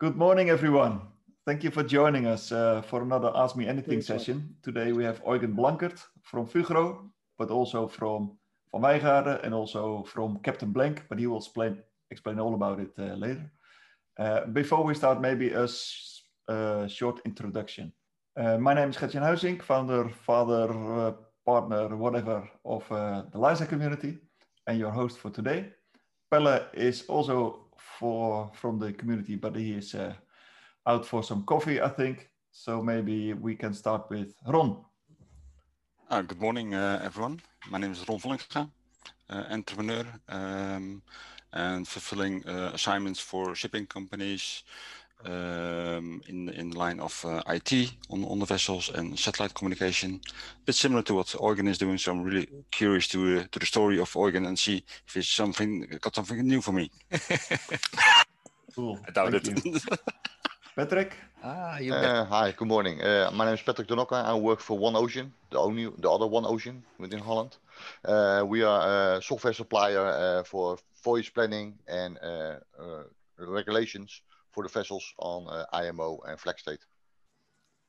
Good morning, everyone. Thank you for joining us uh, for another Ask Me Anything session. Today we have Eugen Blankert from Fugro, but also from Van Wijngaarden and also from Captain Blank, but he will explain, explain all about it uh, later. Uh, before we start, maybe a, a short introduction. Uh, my name is Gertjan Huizink, founder, father, uh, partner, whatever, of uh, the LISA community, and your host for today. Pelle is also for from the community, but he is uh, out for some coffee, I think. So maybe we can start with Ron. Uh, good morning, uh, everyone. My name is Ron Vollingstra, uh, entrepreneur um, and fulfilling uh, assignments for shipping companies um, in in the line of uh, IT on, on the vessels and satellite communication. A bit similar to what Eugen is doing. So I'm really curious to uh, to the story of Eugen and see if it's something got something new for me. Cool. I doubt Thank it. Patrick. Ah, you Uh, hi, good morning. Uh, my name is Patrick Donokka. I work for One Ocean, the only, the other One Ocean within Holland. Uh, we are a software supplier uh, for voyage planning and uh, uh, regulations for the vessels on uh, IMO and flag state.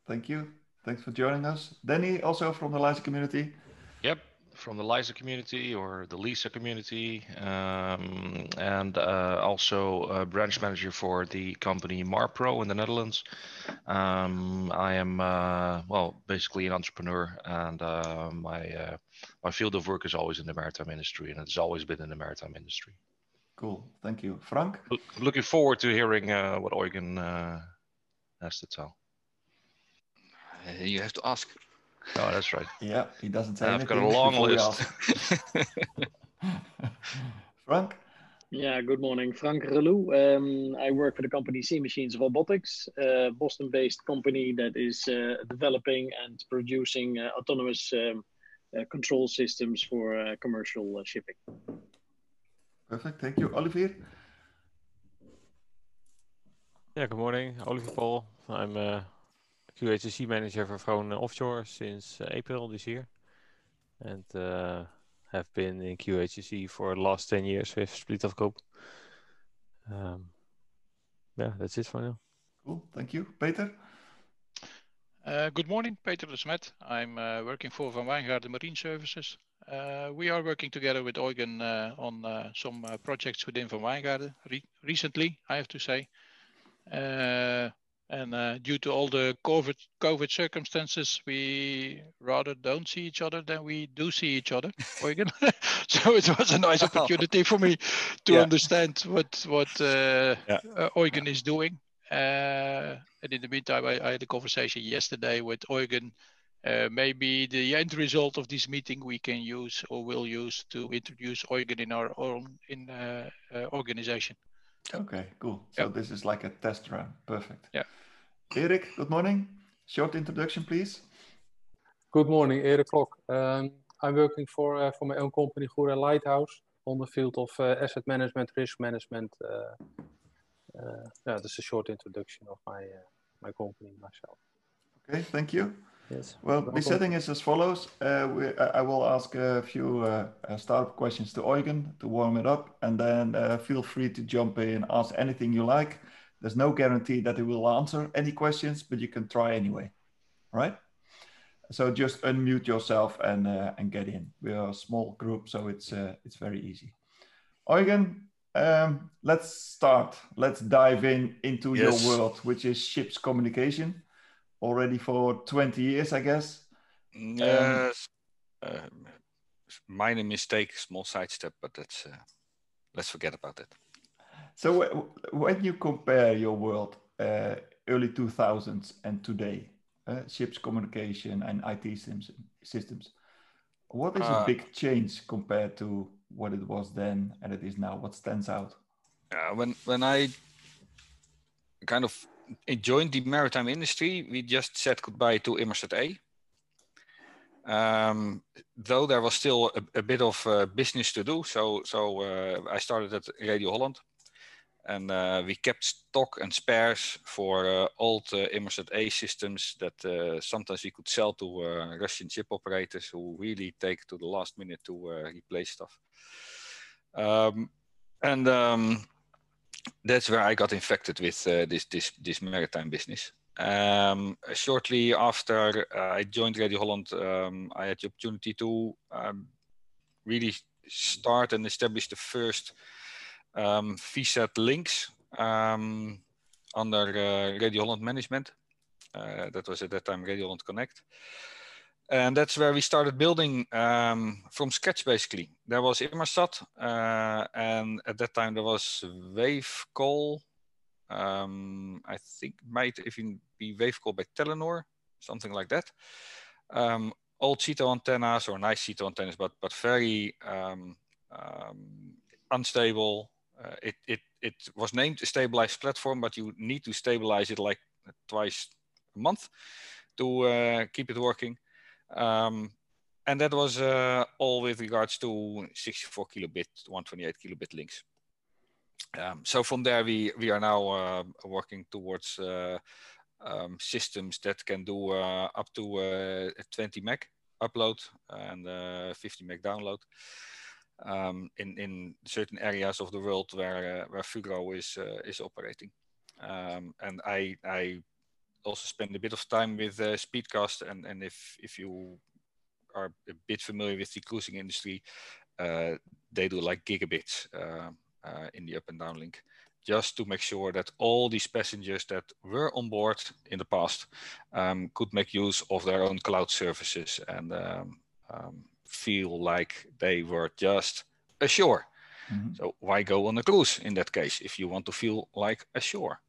Thank you. Thanks for joining us. Danny, also from the LISA community. Yep, from the LISA community or the LISA community, um, and uh, also a branch manager for the company Marpro in the Netherlands. Um, I am uh, well, basically an entrepreneur, and uh, my uh, my field of work is always in the maritime industry, and it's always been in the maritime industry. Cool. Thank you. Frank. Look- Looking forward to hearing uh, what Eugen uh, has to tell. Uh, you have to ask. Oh, that's right. Yeah, he doesn't say I've got a long list. Frank. Yeah, good morning. Frank Relou. Um, I work for the company Sea Machines Robotics, a Boston based company that is uh, developing and producing uh, autonomous um, uh, control systems for uh, commercial uh, shipping. Perfect. Thank you. Olivier. Yeah, good morning. Oliver Paul. I'm a QHSC manager for Vroon Offshore since uh, April this year. And uh, have been in QHSC for the last 10 years with Split Group. Um, yeah, that's it for now. Cool. Thank you. Peter. Uh, Good morning, Peter de Smet. I'm uh, working for Van Wijngaarden Marine Services. Uh, We are working together with Eugen uh, on uh, some uh, projects within Van Wijngaarden re- recently, I have to say. Uh, And uh, due to all the COVID COVID circumstances, we rather don't see each other than we do see each other, Eugen. So it was a nice opportunity for me to Yeah. understand what what uh, Yeah. uh, Eugen is doing. Uh, and in the meantime, I, I had a conversation yesterday with Eugen. Uh, maybe the end result of this meeting we can use or will use to introduce Eugen in our own in uh, uh, organization. Okay, cool. So Yeah. this is like a test run. Perfect. Yeah. Erik, good morning. Short introduction, please. Good morning, Erik Klok. Um, I'm working for uh, for my own company, Gura Lighthouse, on the field of uh, asset management, risk management. Uh, uh, yeah, this is a short introduction of my uh, my company, myself. Okay, thank you. Yes. Well, the setting is as follows. Uh, we, I I will ask a few uh, startup questions to Eugen to warm it up, and then uh, feel free to jump in, ask anything you like. There's no guarantee that he will answer any questions, but you can try anyway. All right? So just unmute yourself and uh, and get in. We are a small group, so it's uh, it's very easy. Eugen, um, let's start. Let's dive in into Yes. your world, which is ships communication. Already for 20 years, I guess. Yes. Um, minor mistake, small sidestep, but that's uh, let's forget about it. So wh- when you compare your world, uh, early 2000s and today, uh, ships communication and IT systems, systems, what is a Uh, big change compared to what it was then and it is now? What stands out? Uh, when when I kind of joined the maritime industry, we just said goodbye to Inmarsat A. Um, though there was still a, a bit of uh, business to do, so so uh, I started at Radio Holland, and uh, we kept stock and spares for uh, old uh, Inmarsat A systems that uh, sometimes we could sell to uh, Russian ship operators who really take to the last minute to replace stuff. Um, and um, that's where I got infected with uh, this this this maritime business. Um, shortly after uh, I joined Radio Holland, um, I had the opportunity to um, really start and establish the first um, VSAT links um, under uh, Radio Holland management. Uh, that was at that time Radio Holland Connect. And that's where we started building um, from scratch, basically. There was Inmarsat, uh, and at that time there was Wavecall. Um, I think might even be Wavecall by Telenor, something like that. Um, old Sea Tel antennas or nice Sea Tel antennas, but but very um, um, unstable. Uh, it, it, it was named a stabilized platform, but you need to stabilize it like twice a month to uh, keep it working. Um, and that was uh, all with regards to 64 kilobit, 128 kilobit links. Um, so from there, we, we are now uh, working towards uh, um, systems that can do uh, up to 20 meg upload and 50 meg download. Um, in in certain areas of the world where uh, where Fugro is uh, is operating. Um, and I I also spend a bit of time with uh, Speedcast, and and if if you are a bit familiar with the cruising industry, uh, they do like gigabits uh, uh, in the up and down link, just to make sure that all these passengers that were on board in the past um, could make use of their own cloud services and um, um, feel like they were just ashore. Mm-hmm. So why go on a cruise in that case if you want to feel like ashore?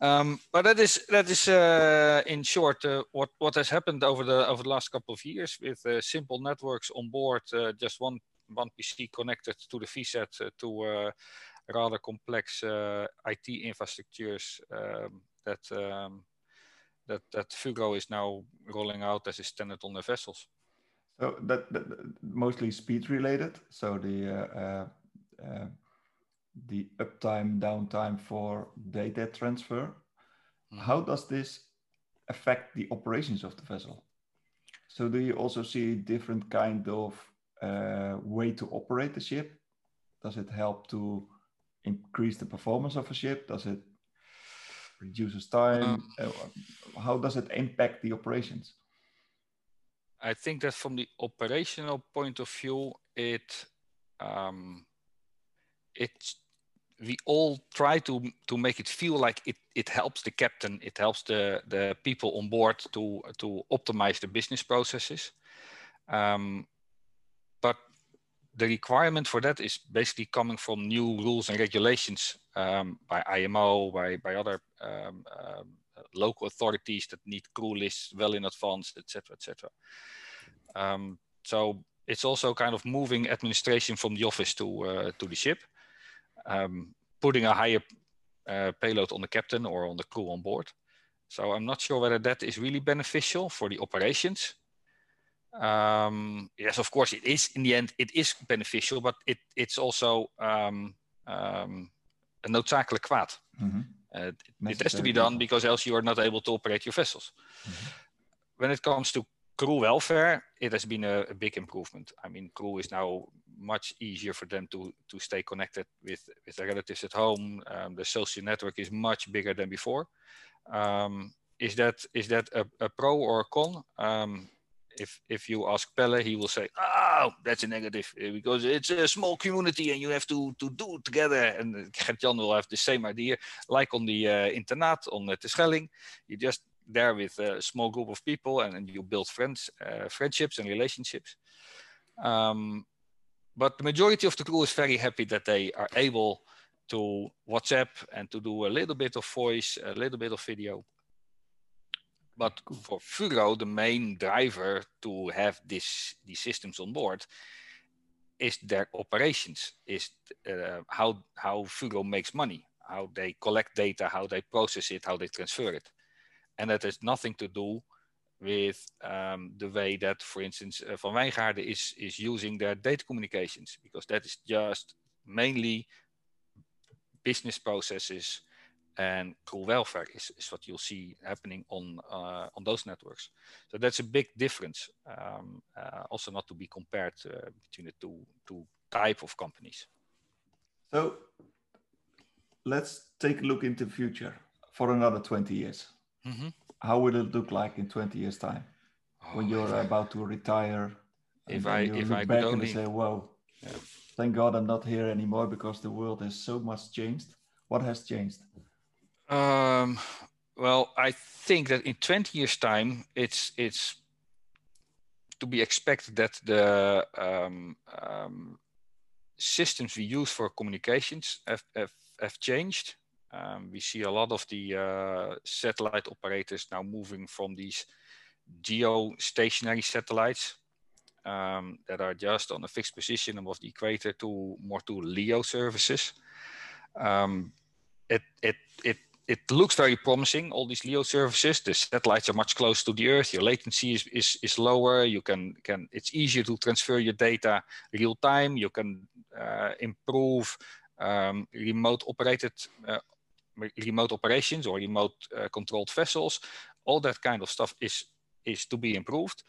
Um, but that is that is uh, in short uh, what what has happened over the over the last couple of years with uh, simple networks on board, uh, just one one PC connected to the VSAT uh, to uh, rather complex IT infrastructures um, that um, that that Fugro is now rolling out as a standard on the vessels. So that, that mostly speed related. So the the uptime, downtime for data transfer. Mm. How does this affect the operations of the vessel? So do you also see different kind of uh, way to operate the ship? Does it help to increase the performance of a ship? Does it reduces time? Um, uh, how does it impact the operations? I think that from the operational point of view, it um, it we all try to to make it feel like it it helps the captain, it helps the the people on board to to optimize the business processes. Um, but the requirement for that is basically coming from new rules and regulations um, by IMO, by by other um, um, local authorities that need crew lists well in advance, etc., etc. Um, so it's also kind of moving administration from the office to uh, to the ship um, putting a higher uh, payload on the captain or on the crew on board. So I'm not sure whether that is really beneficial for the operations. Um, yes, of course it is. In the end, it is beneficial, but it, it's also um, um, een noodzakelijk kwaad. Mm -hmm. uh, it, it, has to be done because else you are not able to operate your vessels. Mm -hmm. When it comes to crew welfare, it has been a, a, big improvement. I mean, crew is now much easier for them to to stay connected with with their relatives at home. Um, the social network is much bigger than before. Um, is that is that a, a, pro or a con? Um, if if you ask Pelle, he will say, "Oh, that's a negative eh, because it's a small community and you have to to do it together." And Gert-Jan will have the same idea, like on the uh, internaat on the Terschelling. You just there with a small group of people and, and you build friends, uh, friendships and relationships. Um, but the majority of the crew is very happy that they are able to WhatsApp and to do a little bit of voice, a little bit of video. But for Fugro, the main driver to have this these systems on board is their operations, is uh, how how Fugro makes money, how they collect data, how they process it, how they transfer it and that has nothing to do with um, the way that, for instance, uh, Van Wijngaarden is, is using their data communications, because that is just mainly business processes and crew welfare is, is what you'll see happening on uh, on those networks. So that's a big difference. Um, uh, also, not to be compared uh, between the two two type of companies. So let's take a look into the future for another 20 years. Mhm. How will it look like in 20 years' time when Oh, you're about to retire? If I- if I could back and only- say, "Whoa, Yeah. thank God I'm not here anymore because the world has so much changed." What has changed? Um, well, I think that in 20 years' time, it's it's to be expected that the um, um, systems we use for communications have, have, have changed. Um, we see a lot of the uh, satellite operators now moving from these geostationary satellites um, that are just on a fixed position above the equator to more to LEO services. Um, it, it, it, it looks very promising, all these LEO services. The satellites are much closer to the Earth. Your latency is, is, is lower. You can, can, it's easier to transfer your data real time. You can uh, improve um, remote operated, uh, remote operations or remote uh, controlled vessels. All that kind of stuff is, is to be improved.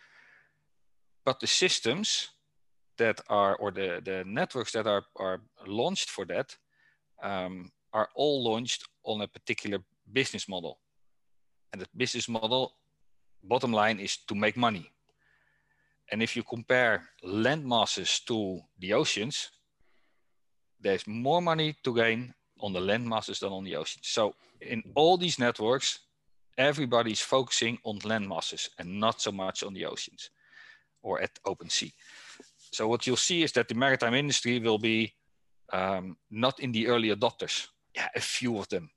But the systems that are, or the, the networks that are, are launched for that, um, are all launched on a particular business model. And the business model, bottom line, is to make money. And if you compare land masses to the oceans, there's more money to gain on the land masses than on the oceans. So in all these networks, everybody's focusing on land masses and not so much on the oceans or at open sea. So what you'll see is that the maritime industry will be um, not in the early adopters. Yeah, a few of them,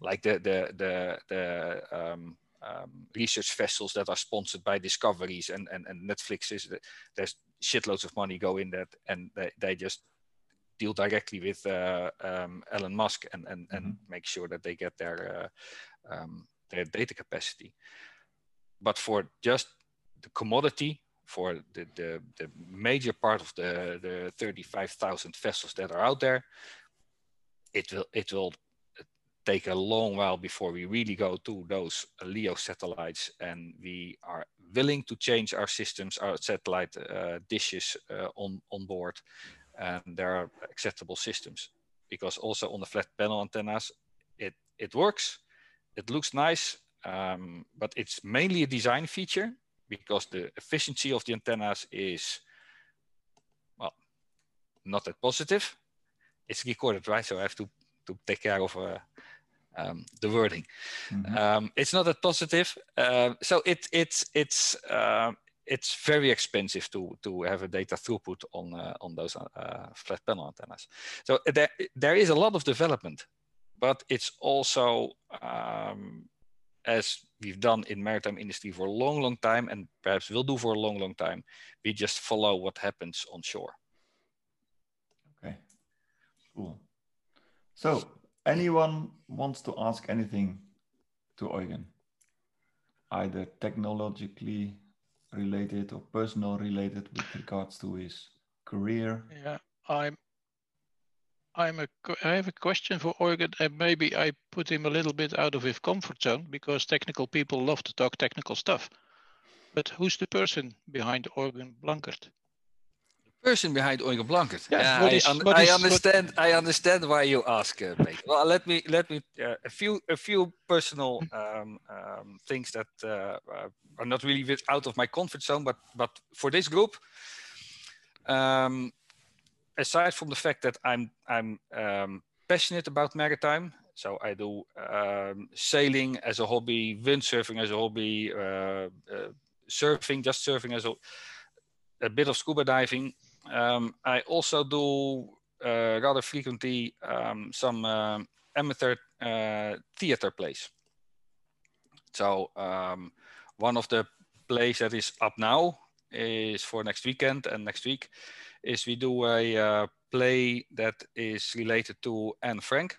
like the the the the um, um, research vessels that are sponsored by discoveries and and, and Netflix is there's shitloads of money go in that, and they, they just deal directly with uh, um, Elon Musk and and, and Mhm. make sure that they get their uh, um, their data capacity. But for just the commodity, for the, the, the major part of the, the 35,000 vessels that are out there, it will it will take a long while before we really go to those LEO satellites and we are willing to change our systems, our satellite uh, dishes uh, on, on board. And there are acceptable systems because also on the flat panel antennas, it, it works, it looks nice, um, but it's mainly a design feature because the efficiency of the antennas is, well, not that positive. It's recorded, right? So I have to, to take care of uh, um, the wording. Mhm. Um, it's not that positive. Uh, so it, it's, it's, uh, it's very expensive to, to have a data throughput on, uh, on those uh, flat panel antennas. So there, there is a lot of development, but it's also, um, as we've done in maritime industry for a long, long time, and perhaps will do for a long, long time, we just follow what happens on shore. Okay, cool. So, anyone wants to ask anything to Eugen, either technologically related or personal related with regards to his career? Yeah, I'm. I'm a, I have a question for Eugen, and maybe I put him a little bit out of his comfort zone because technical people love to talk technical stuff. But who's the person behind Eugen Blankert? Person behind Eugen Blankert. Yeah, what I, is- un- I is- what- understand. I understand why you ask, uh. Well, let me let me uh, a few a few personal um, um, things that uh, uh, are not really with, out of my comfort zone, but but for this group, um, aside from the fact that I'm I'm um, passionate about maritime, so I do um, sailing as a hobby, windsurfing as a hobby, uh, uh, surfing, just surfing as a a bit of scuba diving. Um, I also do uh, rather frequently um, some um amateur uh, theater plays. So um, one of the plays that is up now is for next weekend and next week is we do a play that is related to Anne Frank,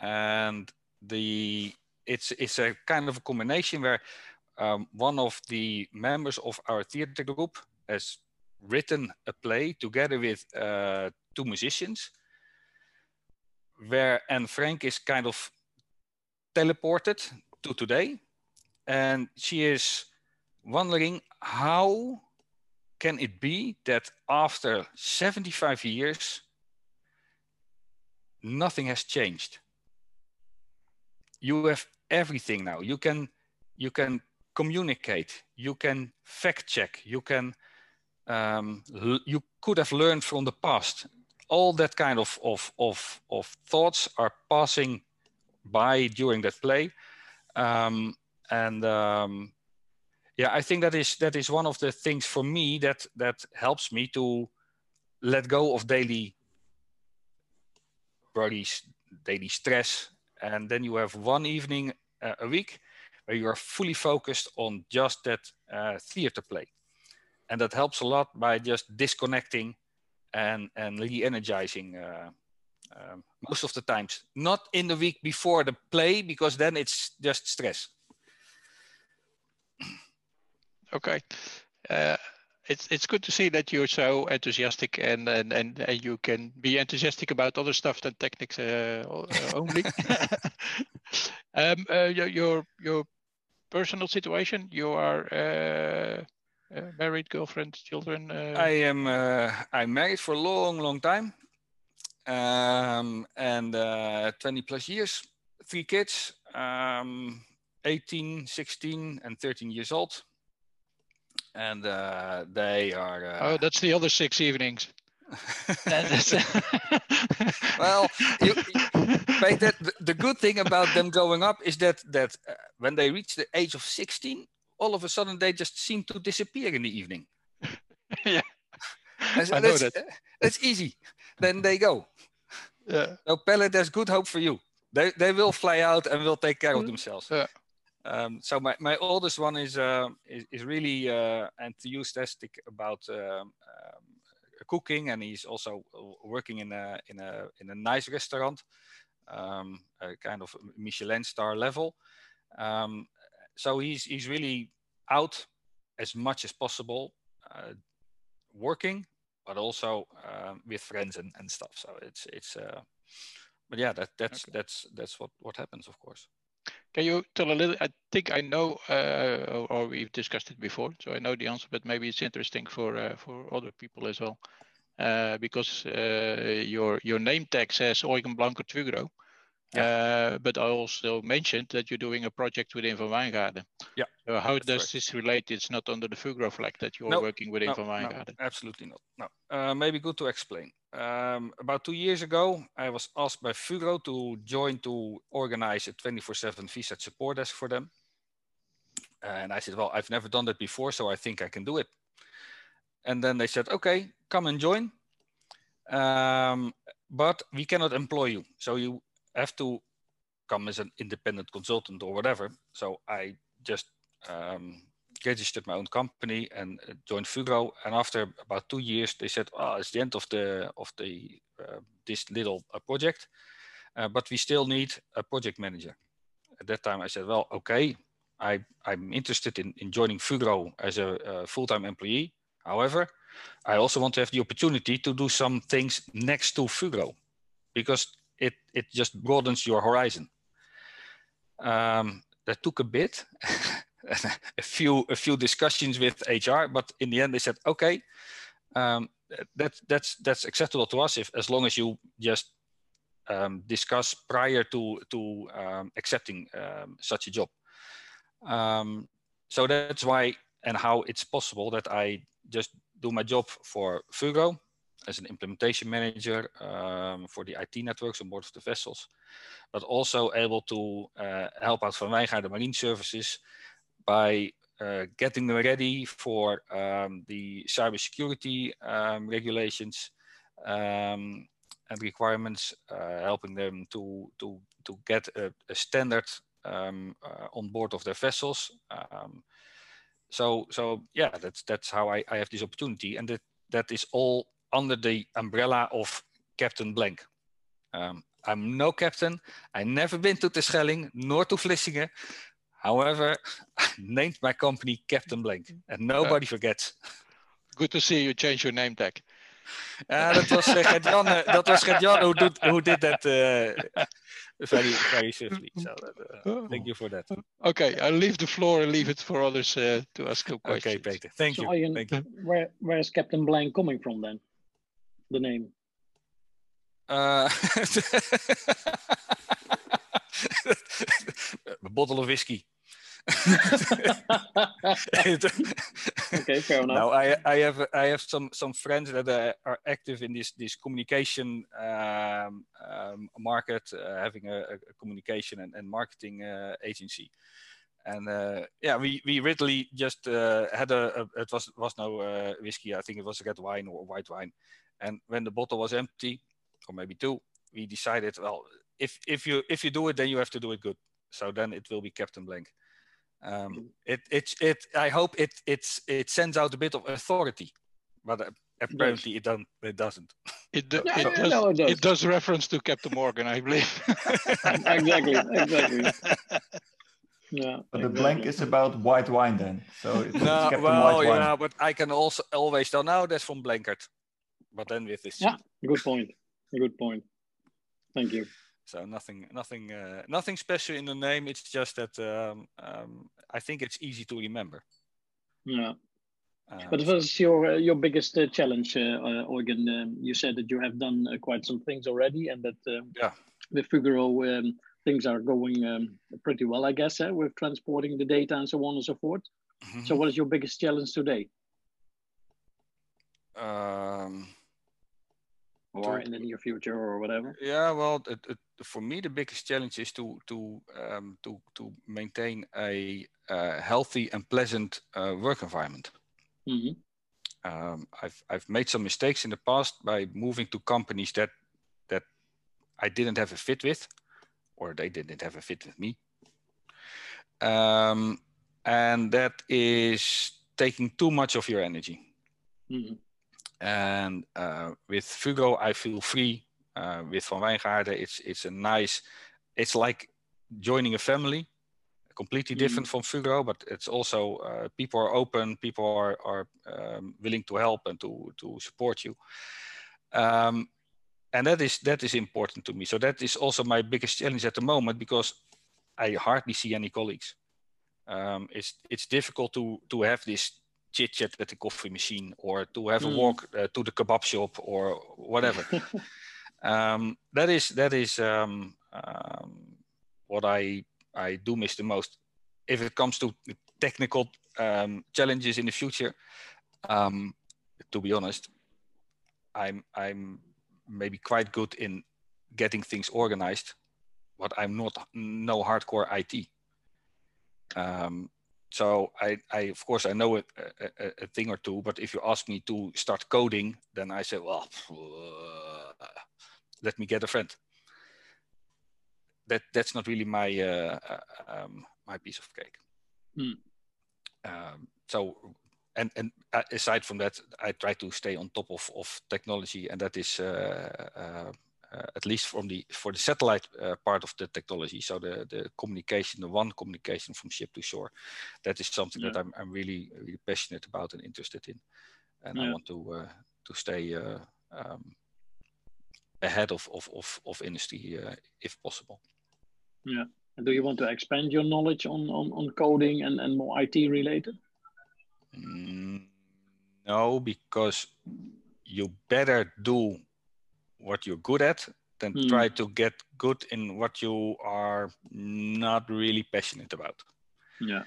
and the it's it's a kind of a combination where um, one of the members of our theater group has written a play together with uh, two musicians, where Anne Frank is kind of teleported to today, and she is wondering how can it be that after 75 years nothing has changed you have everything now. You can you can communicate. You can fact check. You can um, you could have learned from the past. All that kind of of of of thoughts are passing by during that play, um, and um, yeah, I think that is that is one of the things for me that that helps me to let go of daily worries, daily stress, and then you have one evening uh, a week where you are fully focused on just that uh, theater play, and that helps a lot by just disconnecting and and re-energizing. Uh, um, most of the times, not in the week before the play, because then it's just stress. Okay. Uh, it's it's good to see that you're so enthusiastic and and and, and you can be enthusiastic about other stuff than techniques uh, only. um, uh, your, your your personal situation. You are uh, uh, married, girlfriend, children. I am. I'm married for a long, long time, um, and 20 plus years. Three kids. Um, 18, 16, and 13 years old and uh, they are. Uh... Oh, that's the other six evenings. well, you, that, the, the, good thing about them going up is that that uh, when they reach the age of 16, all of a sudden they just seem to disappear in the evening. yeah, so I know that. that's easy. Then they go. Yeah. So Pelle, there's good hope for you. They they will fly out and will take care of mm. themselves. Yeah. Um, so my, my oldest one is uh, is, is, really uh, enthusiastic about um, um, cooking, and he's also working in a in a in a nice restaurant, um, a kind of Michelin star level. Um, so he's he's really out as much as possible, uh, working, but also uh, with friends and, and stuff. So it's it's. Uh, but yeah, that that's okay. that's that's what what happens, of course. Can you tell a little? I think I know, uh, or we've discussed it before, so I know the answer. But maybe it's interesting for uh, for other people as well, uh, because uh, your your name tag says Eugen Blankert Fugro. Yeah. Uh, but I also mentioned that you're doing a project within Van Wijngaarden. Yeah. So how does this relate? It's not under the Fugro flag that you're no, working within no, Van Wijngaarden. No, absolutely not. No. Uh, maybe good to explain. Um, about two years ago, I was asked by Fugro to join to organize a 24/7 VSAT support desk for them. And I said, well, I've never done that before, so I think I can do it. And then they said, okay, come and join. Um, but we cannot employ you. So you have to come as an independent consultant or whatever. So I just um, registered my own company and uh, joined Fugro. And after about two years, they said, "Oh, it's the end of the of the uh, this little uh, project, uh, but we still need a project manager." At that time, I said, "Well, okay, I I'm interested in in joining Fugro as a, a full-time employee. However, I also want to have the opportunity to do some things next to Fugro, because it it just broadens your horizon. Um, that took a bit, a few a few discussions with HR, but in the end they said, okay, um, that that's that's acceptable to us if as long as you just um, discuss prior to to um, accepting um, such a job. Um, so that's why and how it's possible that I just do my job for Fugro as an implementation manager um, for the IT networks on board of the vessels, but also able to uh, help out Van Wijngaarden Marine Services by uh, getting them ready for um, the cybersecurity um, regulations um, and requirements, uh, helping them to, to, to get a, a standard um, uh, on board of their vessels. Um, so, so yeah, that's, that's how I, I have this opportunity. And that, that is all under the umbrella of Captain Blank. Um, I'm no captain. I never been to Terschelling nor to Vlissingen. However, I named my company Captain Blank, and nobody uh, forgets. Good to see you change your name tag. Uh, that was uh, Gert-Jan. Uh, that was Gert-Jan who did who did that uh, very very swiftly. So uh, thank you for that. Okay, I'll leave the floor and leave it for others uh, to ask a question. Okay, Peter. Thank so you. thank you. Where where is Captain Blank coming from then? The name? Uh, a bottle of whiskey. okay, fair enough. Now I I have I have some some friends that uh, are active in this this communication um, um, market, uh, having a, a, communication and, and marketing uh, agency, and uh, yeah, we we literally just uh, had a, a, it was was no uh, whiskey. I think it was a red wine or white wine, and when the bottle was empty, or maybe two, we decided well if if you if you do it then you have to do it good. So then it will be Captain Blank. Um, it, it, it, I hope it, it's, it sends out a bit of authority, but uh, apparently it, don't, it doesn't. It, do, yeah, it, does, no, it, does, it does reference to Captain Morgan, I believe. exactly, exactly. Yeah, but the blank is about white wine then. So it's, no, it's well, yeah, but I can also always tell now that's from Blankert. But then with this. Yeah, good point. Good point. Thank you. So nothing, nothing, uh, nothing special in the name. It's just that um, um, I think it's easy to remember. Yeah. But what was your uh, your biggest uh, challenge, uh, uh Eugen? Um, you said that you have done uh, quite some things already, and that yeah, with Fugro um, things are going um, pretty well, I guess, uh, with transporting the data and so on and so forth. Mm -hmm. So, what is your biggest challenge today? Um, or in the near future or whatever? Yeah, well, it, it, for me the biggest challenge is to to um, to to maintain a uh, healthy and pleasant uh, work environment. Mm-hmm. Um, I've I've made some mistakes in the past by moving to companies that that I didn't have a fit with, or they didn't have a fit with me. Um, and that is taking too much of your energy. Mm-hmm. And uh, with Fugro, I feel free. Uh, with Van Wijngaarden, it's it's a nice. It's like joining a family, completely different mm. from Fugro, but it's also uh, people are open, people are are um, willing to help and to to support you. Um, and that is that is important to me. So that is also my biggest challenge at the moment because I hardly see any colleagues. Um, it's it's difficult to to have this chit chat at the coffee machine or to have mm. a walk uh, to the kebab shop or whatever. um, that is that is um, um, what I I do miss the most. If it comes to technical um, challenges in the future, um, to be honest, I'm I'm maybe quite good in getting things organized, but I'm not no hardcore IT. Um, so I, I of course I know a, a, a, thing or two, but if you ask me to start coding, then I say, well, uh, let me get a friend. That that's not really my uh, uh um, my piece of cake. Hmm. Um, so and and uh, aside from that, I try to stay on top of of technology, and that is uh, uh, at least from the for the satellite uh, part of the technology. So the the communication, the one communication from ship to shore, that is something yeah. that I'm I'm really really passionate about and interested in, and yeah. I want to uh, to stay um, ahead of of of, of industry if possible. Yeah. And do you want to expand your knowledge on on, on coding and and more IT related? Mm, no, because you better do what you're good at than mm. try to get good in what you are not really passionate about. Yeah.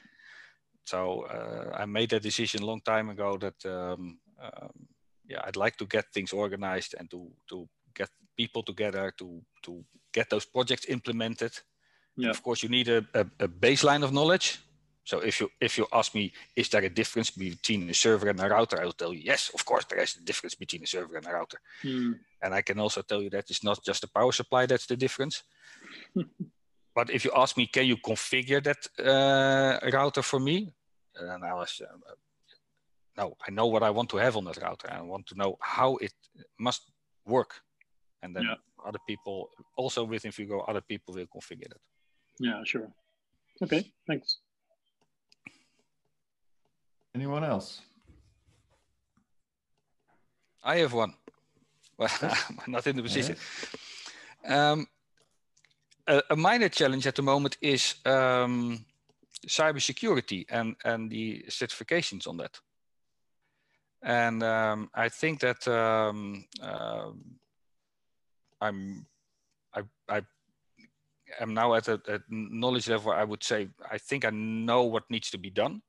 So uh, I made that decision a long time ago that um, um, yeah I'd like to get things organized and to to get people together to to get those projects implemented. Yeah. Of course, you need a, a, a baseline of knowledge so if you if you ask me, is there a difference between a server and a router? I will tell you, yes, of course there is a difference between a server and a router. Mm. And I can also tell you that it's not just the power supply that's the difference. but if you ask me, can you configure that uh, router for me? And I was, uh, no, I know what I want to have on that router. I want to know how it must work. And then yeah. other people, also within Fugro, other people will configure that. Yeah, sure. Okay, thanks. Anyone else? I have one. Well, not in the position. Um, a, a, minor challenge at the moment is um, cybersecurity and, and the certifications on that. And um, I think that um, uh, I'm I, I am now at a, a knowledge level I would say I think I know what needs to be done,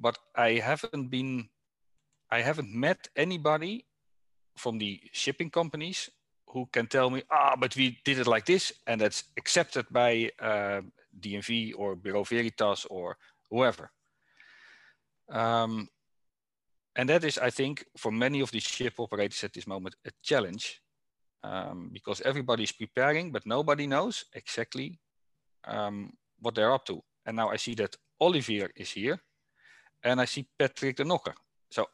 but I haven't been, I haven't met anybody from the shipping companies who can tell me, ah, but we did it like this, and that's accepted by uh, DNV or Bureau Veritas or whoever. Um, and that is, I think, for many of the ship operators at this moment, a challenge um, because everybody's preparing, but nobody knows exactly um, what they're up to. And now I see that Olivier is here and I see Patrick de Nocker. So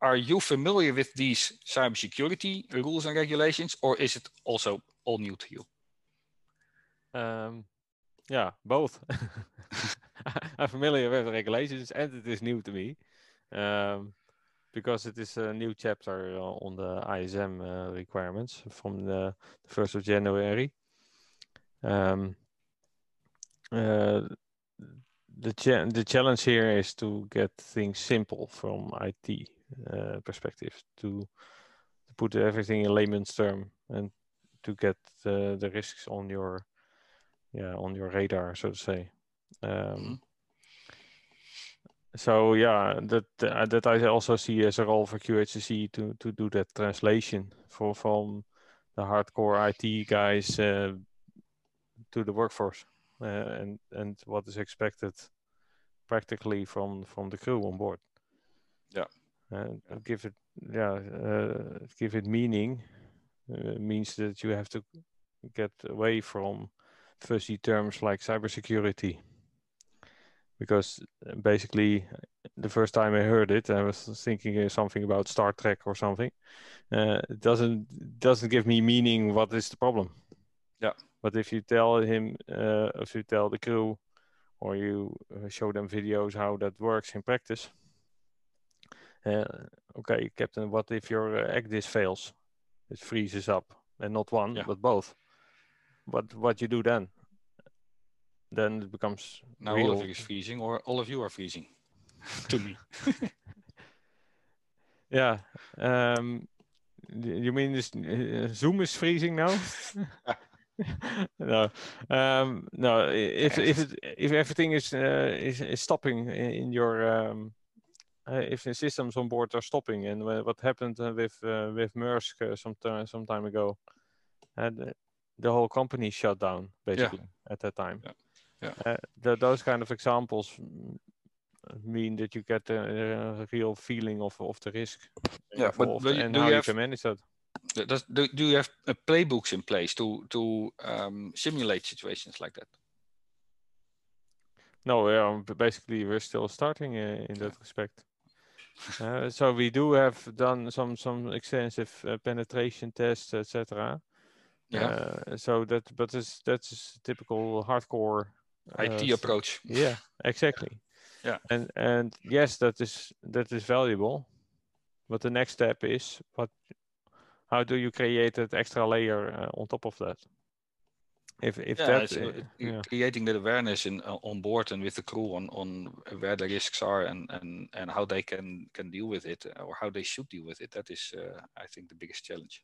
are you familiar with these cybersecurity rules and regulations, or is it also all new to you? Um, yeah, both. I'm familiar with the regulations, and it is new to me um, because it is a new chapter on the ISM uh, requirements from the, 1st of January. Um, uh, the, cha the challenge here is to get things simple from IT uh, perspective to, to put everything in layman's term and to get the, the risks on your yeah on your radar so to say um, mm -hmm. so yeah that uh, that I also see as a role for QHSE to to do that translation for from the hardcore IT guys uh, to the workforce and and what is expected practically from from the crew on board yeah and give it yeah uh, give it meaning uh, means that you have to get away from fuzzy terms like cybersecurity because basically the first time I heard it, I was thinking something about Star Trek or something. Uh, it doesn't doesn't give me meaning. What is the problem? Yeah. But if you tell him, uh, if you tell the crew, or you show them videos how that works in practice, uh, okay, Captain, what if your uh, ECDIS fails? It freezes up, and not one, yeah. but both. But what you do then? Then it becomes now real. all of you is freezing, or all of you are freezing. to me. yeah. Um, you mean this uh, Zoom is freezing now? no, um, no. If if it, if everything is, uh, is is stopping in your um, uh, if the systems on board are stopping, and what happened uh, with uh, with Maersk some time some time ago, and the whole company shut down basically yeah. at that time. Yeah. Yeah. The, those kind of examples mean that you get a, a, real feeling of, of the risk yeah, but and do how you, you have, can manage that. Does, do, do you have uh, playbooks in place to to um, simulate situations like that? No, um, basically we're still starting uh, in that respect. Uh, so we do have done some some extensive uh, penetration tests, etc. Yeah. Uh, so that, but that's that's typical hardcore IT approach. Yeah, exactly. yeah. And and yes, that is that is valuable, but the next step is what? How do you create that extra layer on top of that? if if yeah, that so uh, yeah. creating that awareness in uh, on board and with the crew on on where the risks are and and and how they can can deal with it or how they should deal with it that is uh, i think the biggest challenge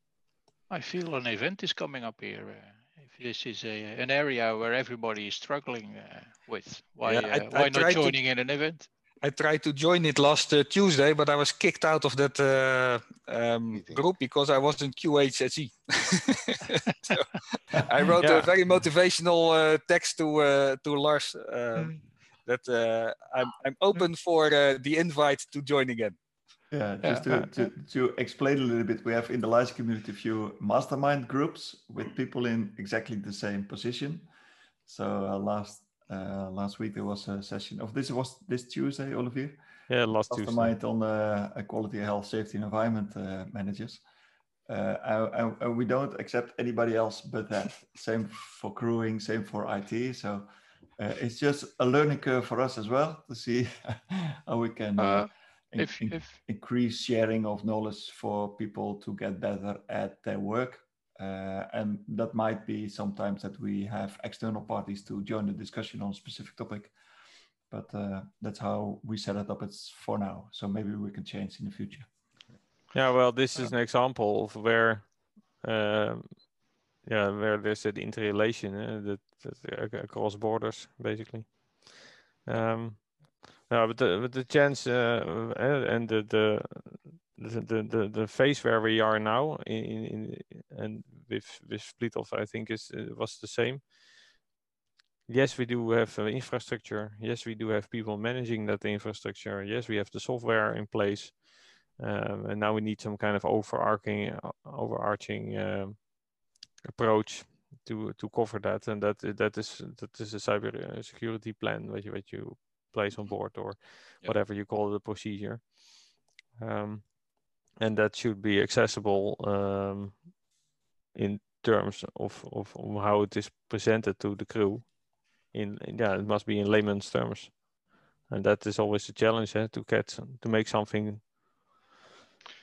i feel an event is coming up here uh, if this is a an area where everybody is struggling uh, with why yeah, I, uh, why I not joining to... in an event I tried to join it last uh, Tuesday, but I was kicked out of that uh, um, group because I wasn't QHSE. so I wrote yeah. a very motivational uh, text to uh, to Lars mm. that uh, I'm I'm open for uh, the invite to join again. Yeah, just yeah. To, to, to explain a little bit, we have in the LISA community a few mastermind groups with people in exactly the same position. So last uh, last week there was a session of this was this Tuesday, Olivier. Yeah, last Tuesday. on uh, quality, health, safety, and environment uh, managers. Uh, and, and, we don't accept anybody else but that. same for crewing, same for IT. So uh, it's just a learning curve for us as well to see how we can uh, in, if, if... increase sharing of knowledge for people to get better at their work uh, and that might be sometimes that we have external parties to join the discussion on a specific topic. But uh, that's how we set it up it's for now. So maybe we can change in the future. Yeah, well, this is an example of where um, yeah, where there's the interrelation uh, that, that across borders, basically. Um, no, but the but the chance uh, and the the the, the the phase where we are now in, in and with with split off I think is was the same. Yes, we do have uh, infrastructure. Yes, we do have people managing that infrastructure. Yes, we have the software in place, um, and now we need some kind of overarching overarching um, approach to to cover that, and that that is that is a cyber security plan what you what you place on board or yeah. whatever you call the procedure. Um, and that should be accessible um, in terms of, of, how it is presented to the crew. In, in, yeah, it must be in layman's terms, and that is always a challenge eh, to get to make something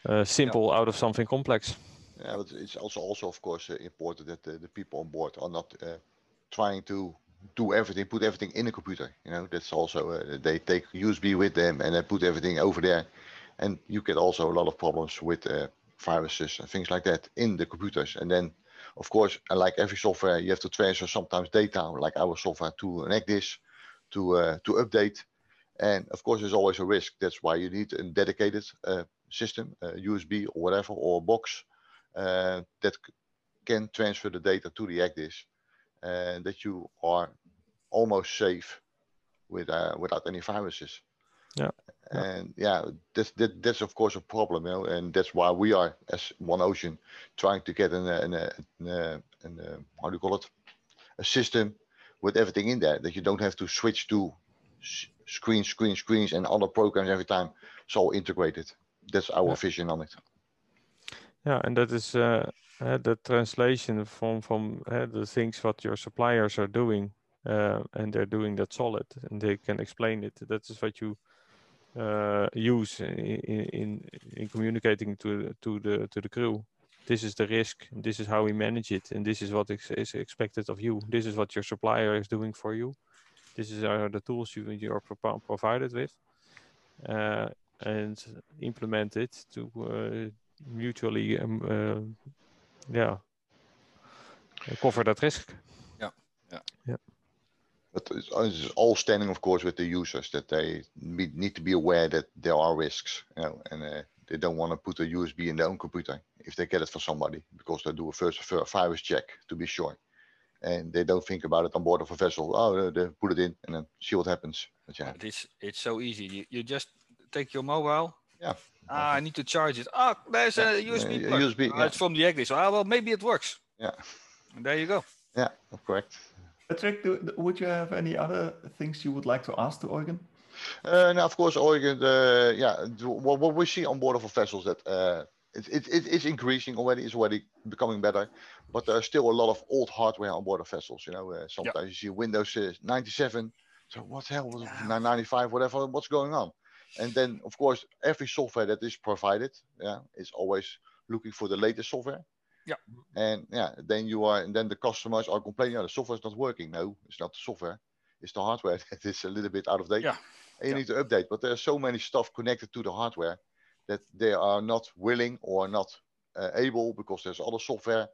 uh, simple yeah. out of something complex. Yeah, but it's also also of course uh, important that the, the, people on board are not uh, trying to do everything, put everything in a computer. You know, that's also uh, they take USB with them and they put everything over there, and you get also a lot of problems with uh, viruses and things like that in the computers. And then, of course, uh, like every software, you have to transfer sometimes data, like our software, to an ECDIS to uh, to update. And of course, there's always a risk. That's why you need a dedicated uh, system, USB or whatever, or a box uh, that can transfer the data to the ECDIS and that you are almost safe with uh, without any viruses. Yeah. And yeah, that's that, that's of course a problem, you know, and that's why we are as One Ocean trying to get an, an, an, an, an how do you call it, a system with everything in there that you don't have to switch to screen, screen, screens, and other programs every time. It's all integrated. That's our yeah. vision on it. Yeah, and that is uh, uh, the translation from from uh, the things what your suppliers are doing, uh, and they're doing that solid, and they can explain it. That is what you uh, use in, in in communicating to to the to the crew. This is the risk. This is how we manage it, and this is what is expected of you. This is what your supplier is doing for you. This is are the tools you you are pro provided with, uh, and implement it to mutually um, uh, yeah cover that risk. Yeah, yeah, yeah. But it's all standing, of course, with the users that they need to be aware that there are risks, you know, and uh, they don't want to put a USB in their own computer if they get it from somebody because they do a first virus check to be sure, and they don't think about it on board of a vessel. Oh, they put it in and then see what happens. Yeah, it's it's so easy. You, you just take your mobile. Yeah. Ah, I need to charge it. Ah, there's a USB. Plug. USB. Ah, yeah. It's from the ECDIS. Ah, well, maybe it works. Yeah. And there you go. Yeah, correct. Patrick, do, would you have any other things you would like to ask to Eugen? Uh, now, of course, Eugen, uh, yeah, what, what we see on board of vessels that uh, it, it, it is increasing already, it's already becoming better, but there's still a lot of old hardware on board of vessels. You know, uh, sometimes yep. you see Windows uh, 97. So what the hell was yeah. 95, whatever, what's going on? And then, of course, every software that is provided, yeah, is always looking for the latest software. Yeah. And yeah, then you are, and then the customers are complaining, yeah, the software is not working. No, it's not the software, it's the hardware that is a little bit out of date. Yeah. And you yeah. need to update. But there's so many stuff connected to the hardware that they are not willing or not uh, able because there's other software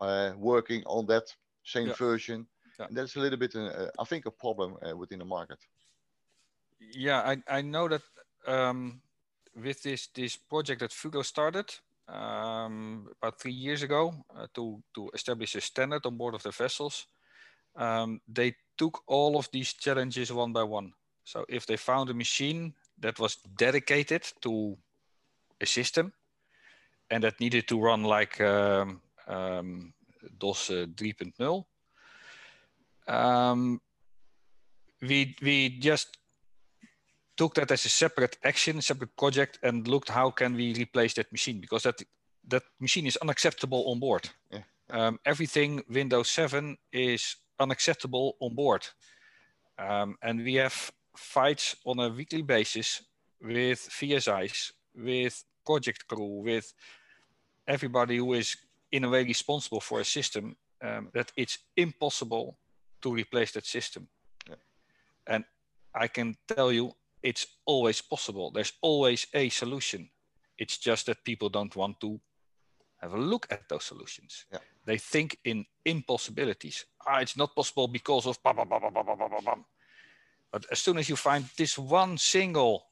uh, working on that same yeah. version. Yeah. And that's a little bit, uh, I think, a problem uh, within the market. Yeah, I, I know that um, with this this project that Fugro started um, about three years ago uh, to to establish a standard on board of the vessels, um, they took all of these challenges one by one. So if they found a machine that was dedicated to a system and that needed to run like um, um, DOS uh, 3.0, um, we we just took that as a separate action, separate project, and looked how can we replace that machine because that that machine is unacceptable on board. Yeah. Um, everything Windows 7 is unacceptable on board, um, and we have fights on a weekly basis with VSIs, with project crew, with everybody who is in a way responsible for a system um, that it's impossible to replace that system. Yeah. And I can tell you it's always possible. There's always a solution. It's just that people don't want to have a look at those solutions. Yeah. they think in impossibilities. Ah, it's not possible because of blah, blah, blah, blah, blah, blah, blah, blah. But as soon as you find this one single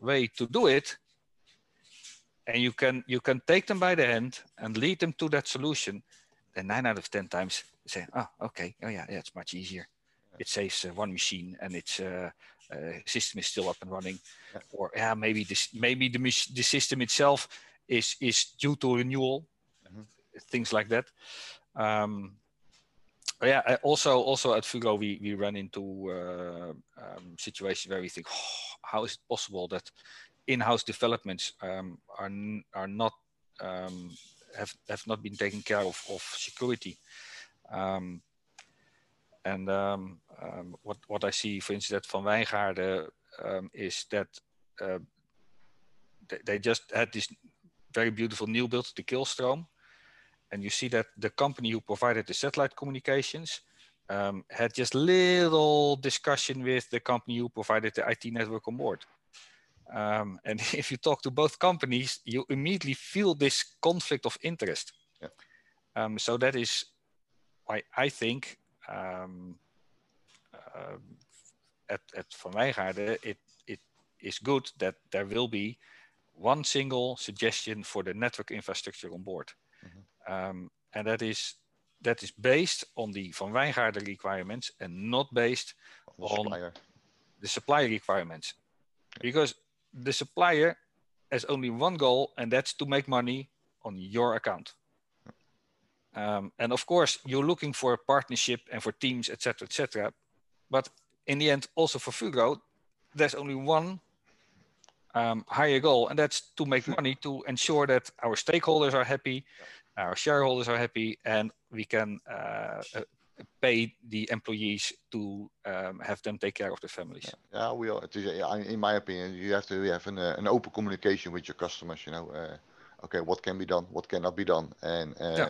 way to do it, and you can you can take them by the hand and lead them to that solution, then nine out of ten times say, oh, okay, oh yeah, yeah, it's much easier. It saves uh, one machine and its uh, uh, system is still up and running, Yeah. or yeah, maybe this maybe the the system itself is is due to renewal, Mhm. things like that. Um, yeah, also also at Fugro we we run into uh, um, situations where we think, oh, how is it possible that in-house developments um, are n- are not um, have have not been taken care of of security. Um, and um, um, what what I see, for instance, at Van Wijngaarden um, is that uh, they, they just had this very beautiful new build, the Killstroom, and you see that the company who provided the satellite communications um, had just little discussion with the company who provided the IT network on board. Um, and if you talk to both companies, you immediately feel this conflict of interest. Yeah. Um, so that is why I think um, um, at, at Van Wijngaarden, it, it is good that there will be one single suggestion for the network infrastructure on board. Um, and that is that is based on the Van Wijngaarden requirements and not based The on- supplier. the supplier requirements. Because the supplier has only one goal, and that's to make money on your account. Um, and of course, you're looking for a partnership and for teams, etc., etc. But in the end, also for Fugro, there's only one um, higher goal, and that's to make money to ensure that our stakeholders are happy, our shareholders are happy, and we can uh, uh, pay the employees to um, have them take care of their families. Yeah, we all, it is, in my opinion, you have to have an, uh, an open communication with your customers, you know, uh, okay, what can be done, what cannot be done. And uh, Yeah.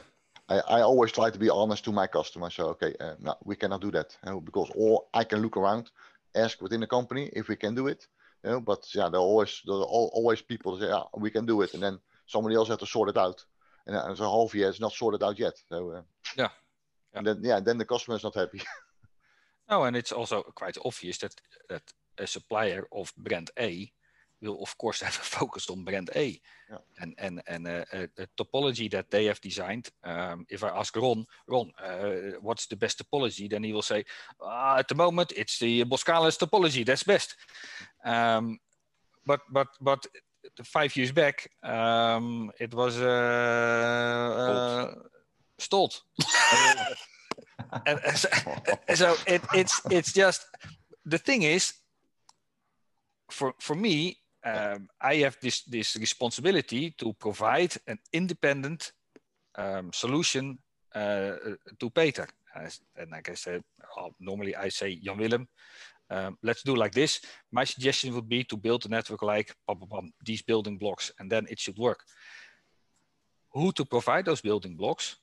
I, I always try to be honest to my customers. So, okay, uh, no, we cannot do that you know, because, or I can look around, ask within the company if we can do it, you know, but yeah, there are always, there are always people that say, yeah, we can do it. And then somebody else has to sort it out. And uh, it's a half year, it's not sorted out yet. So, uh, Yeah. And then, yeah, then the customer is not happy. No, and it's also quite obvious that that a supplier of brand A will of course have a focus on brand A, Yeah. and and and uh, a, a topology that they have designed. Um, if I ask Ron, Ron, uh, what's the best topology? Then he will say, ah, at the moment it's the Boskalis topology. That's best. Um, but but but five years back, um, it was uh, uh, Stolt. and, and so, so it, it's it's just the thing is for for me um, I have this this responsibility to provide an independent um, solution uh, to Peter. And like I said uh, normally I say Jan Willem. Um, let's do like this. My suggestion would be to build a network like these building blocks and then it should work. Who to provide those building blocks?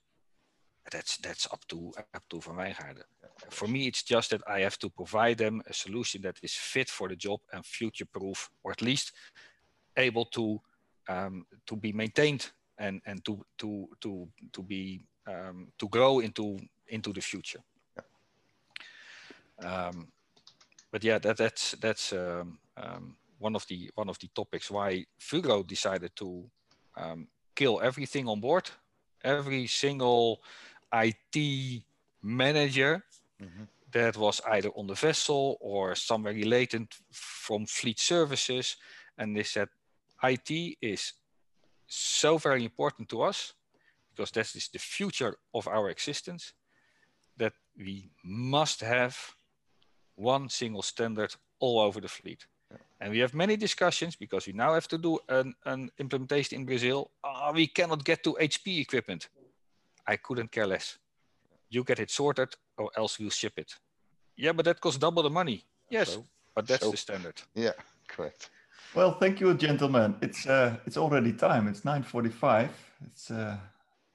That's that's up to up to Van Wijngaarden. For me, it's just that I have to provide them a solution that is fit for the job and future-proof, or at least able to um, to be maintained and and to to to to be um, to grow into into the future. Um, but yeah, that that's that's um, um, one of the one of the topics why Fugro decided to um, kill everything on board, every single IT manager Mhm. that was either on the vessel or somewhere related from fleet services. And they said IT is so very important to us because that is the future of our existence that we must have one single standard all over the fleet. And we have many discussions because we now have to do an, an implementation in Brazil. Ah, we cannot get to HP equipment. I couldn't care less. You get it sorted or else we'll ship it. Yeah, but that costs double the money. Yes, So- but that's so- the standard. Yeah, correct. Well, thank you, gentlemen. It's uh, it's already time. It's nine forty-five. It's uh,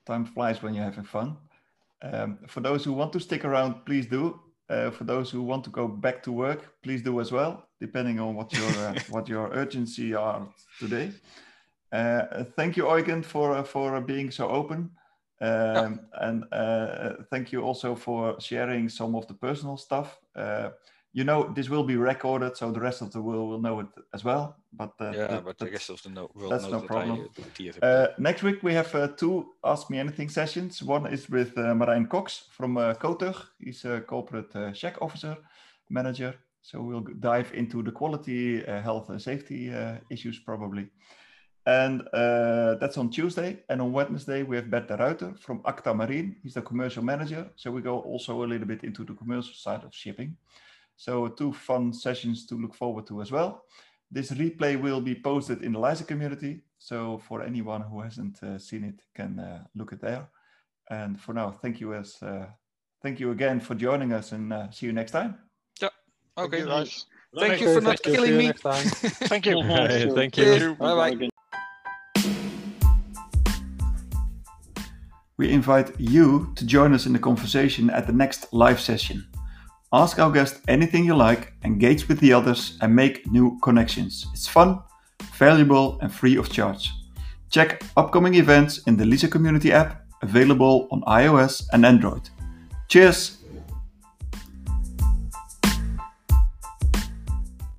time flies when you're having fun. Um, for those who want to stick around, please do. Uh, for those who want to go back to work, please do as well, depending on what your uh, what your urgency are today. Uh, thank you, Eugen, for uh, for being so open. Um, And uh, thank you also for sharing some of the personal stuff. Uh, you know, this will be recorded, so the rest of the world will know it as well. But uh, yeah, that- but the rest of the no world that's no that problem. I uh, next week we have uh, two Ask Me Anything sessions. One is with uh, Marijn Cox from uh, Kotug. He's a corporate uh, check officer manager. So we'll dive into the quality, uh, health, and safety uh, issues probably. And uh, that's on Tuesday. And on Wednesday we have Bert de Ruiter from Acta Marine. He's the commercial manager. So we go also a little bit into the commercial side of shipping. So two fun sessions to look forward to as well. This replay will be posted in the LISA community. So for anyone who hasn't uh, seen it, can uh, look it there. And for now, thank you as uh, thank you again for joining us, and uh, see you next time. Thank okay. you guys. Thank you for not you. Killing you me. Thank you. Hey, thank you. Bye bye. We invite you to join us in the conversation at the next live session. Ask our guest anything you like, engage with the others, and make new connections. It's fun, valuable, and free of charge. Check upcoming events in the LISA Community app, available on iOS and Android. Cheers!